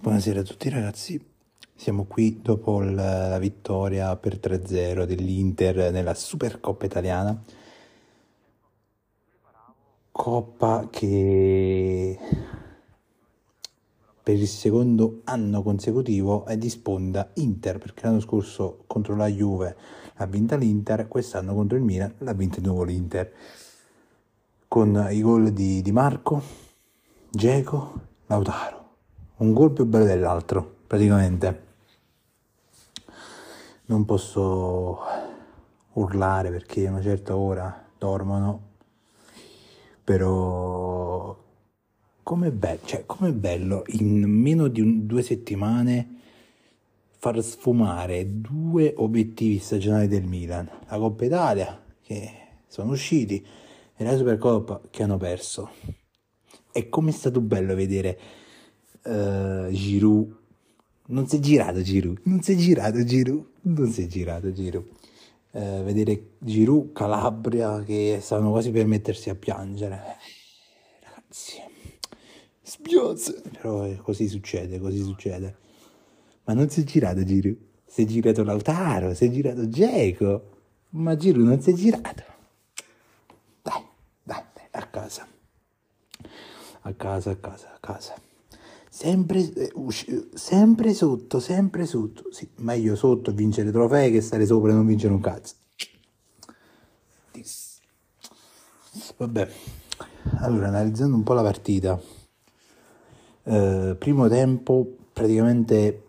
Buonasera a tutti ragazzi, siamo qui dopo la vittoria per 3-0 dell'Inter nella Supercoppa italiana. Coppa che per il secondo anno consecutivo è di sponda Inter, perché l'anno scorso contro la Juve ha vinta l'Inter, quest'anno contro il Milan l'ha vinta di nuovo l'Inter. Con i gol di, di Marco, Geco, Lautaro. Un gol più bello dell'altro, praticamente. Non posso urlare perché a una certa ora dormono, però com'è bello, cioè, com'è bello in meno di un- due settimane far sfumare due obiettivi stagionali del Milan, la Coppa Italia che sono usciti e la Supercoppa che hanno perso. E com'è stato bello vedere eh, Giroud. Non si è girato Giroud, non si è girato Giroud, non si è girato Giroud. Eh, vedere Giroud, Calabria che stavano quasi per mettersi a piangere. Eh, Ragazzi, spiozzo. Però così succede, così succede. Ma non si è girato Giroud, si è girato Lautaro, si è girato Geco. Ma Giroud non si è girato. Dai, dai, dai, a casa. A casa, a casa, a casa. Sempre, eh, usci- sempre sotto, sempre sotto. Sì, meglio sotto vincere trofei che stare sopra e non vincere un cazzo. Vabbè, allora analizzando un po' la partita. Eh, primo tempo praticamente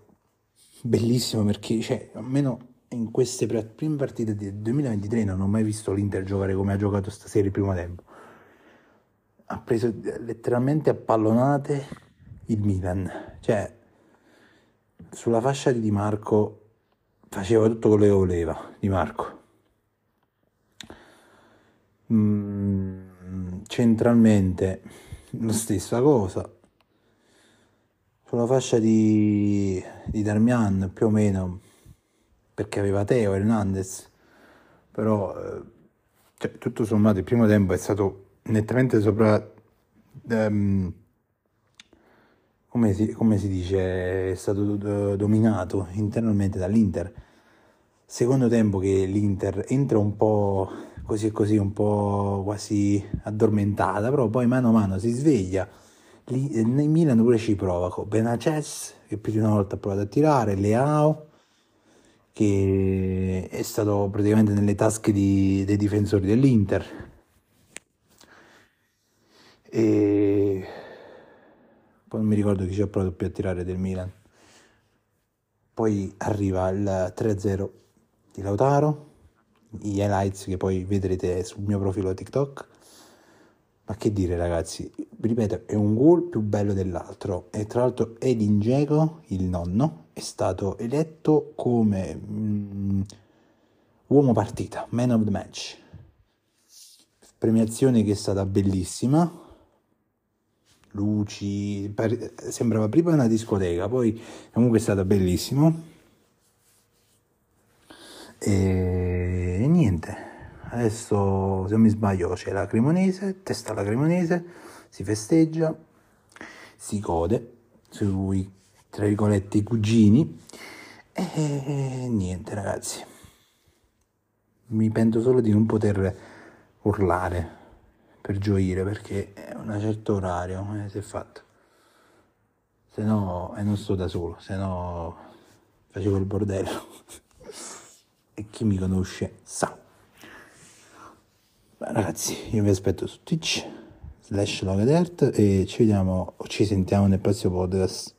bellissimo perché, cioè, almeno in queste prime partite del 2023 non ho mai visto l'Inter giocare come ha giocato stasera il primo tempo. Ha preso eh, letteralmente a pallonate il Milan, cioè sulla fascia di Di Marco faceva tutto quello che voleva Di Marco. Mm, centralmente la stessa cosa. Sulla fascia di, di Darmian più o meno perché aveva Teo Hernandez, però eh, cioè, tutto sommato il primo tempo è stato nettamente sopra ehm, come si, come si dice, è stato eh, dominato internamente dall'Inter. Secondo tempo che l'Inter entra un po' così e così, un po' quasi addormentata, però poi mano a mano si sveglia. Lì, eh, nel Milan pure ci prova con Benaces, che più di una volta ha provato a tirare, Leao, che è stato praticamente nelle tasche di- dei difensori dell'Inter. E poi non mi ricordo chi ci ha provato più a tirare del Milan. Poi arriva il 3-0 di Lautaro, gli highlights che poi vedrete sul mio profilo TikTok. Ma che dire ragazzi, ripeto, è un gol più bello dell'altro e tra l'altro Edin Dzeko, il nonno, è stato eletto come mm, uomo partita, man of the match. Premiazione che è stata bellissima, luci, pare- sembrava prima una discoteca, poi comunque è stata bellissimo. E, e niente, adesso se non mi sbaglio c'è la Cremonese, testa alla Cremonese, si festeggia, si gode sui, tra virgolette, i cugini. E niente ragazzi, mi pento solo di non poter urlare per gioire perché è una certa orario, eh, si è fatto. Se no, e non sto da solo, se no facevo il bordello. e chi mi conosce sa. Beh, ragazzi, io vi aspetto su Twitch slash Logadert e ci vediamo o ci sentiamo nel prossimo podcast.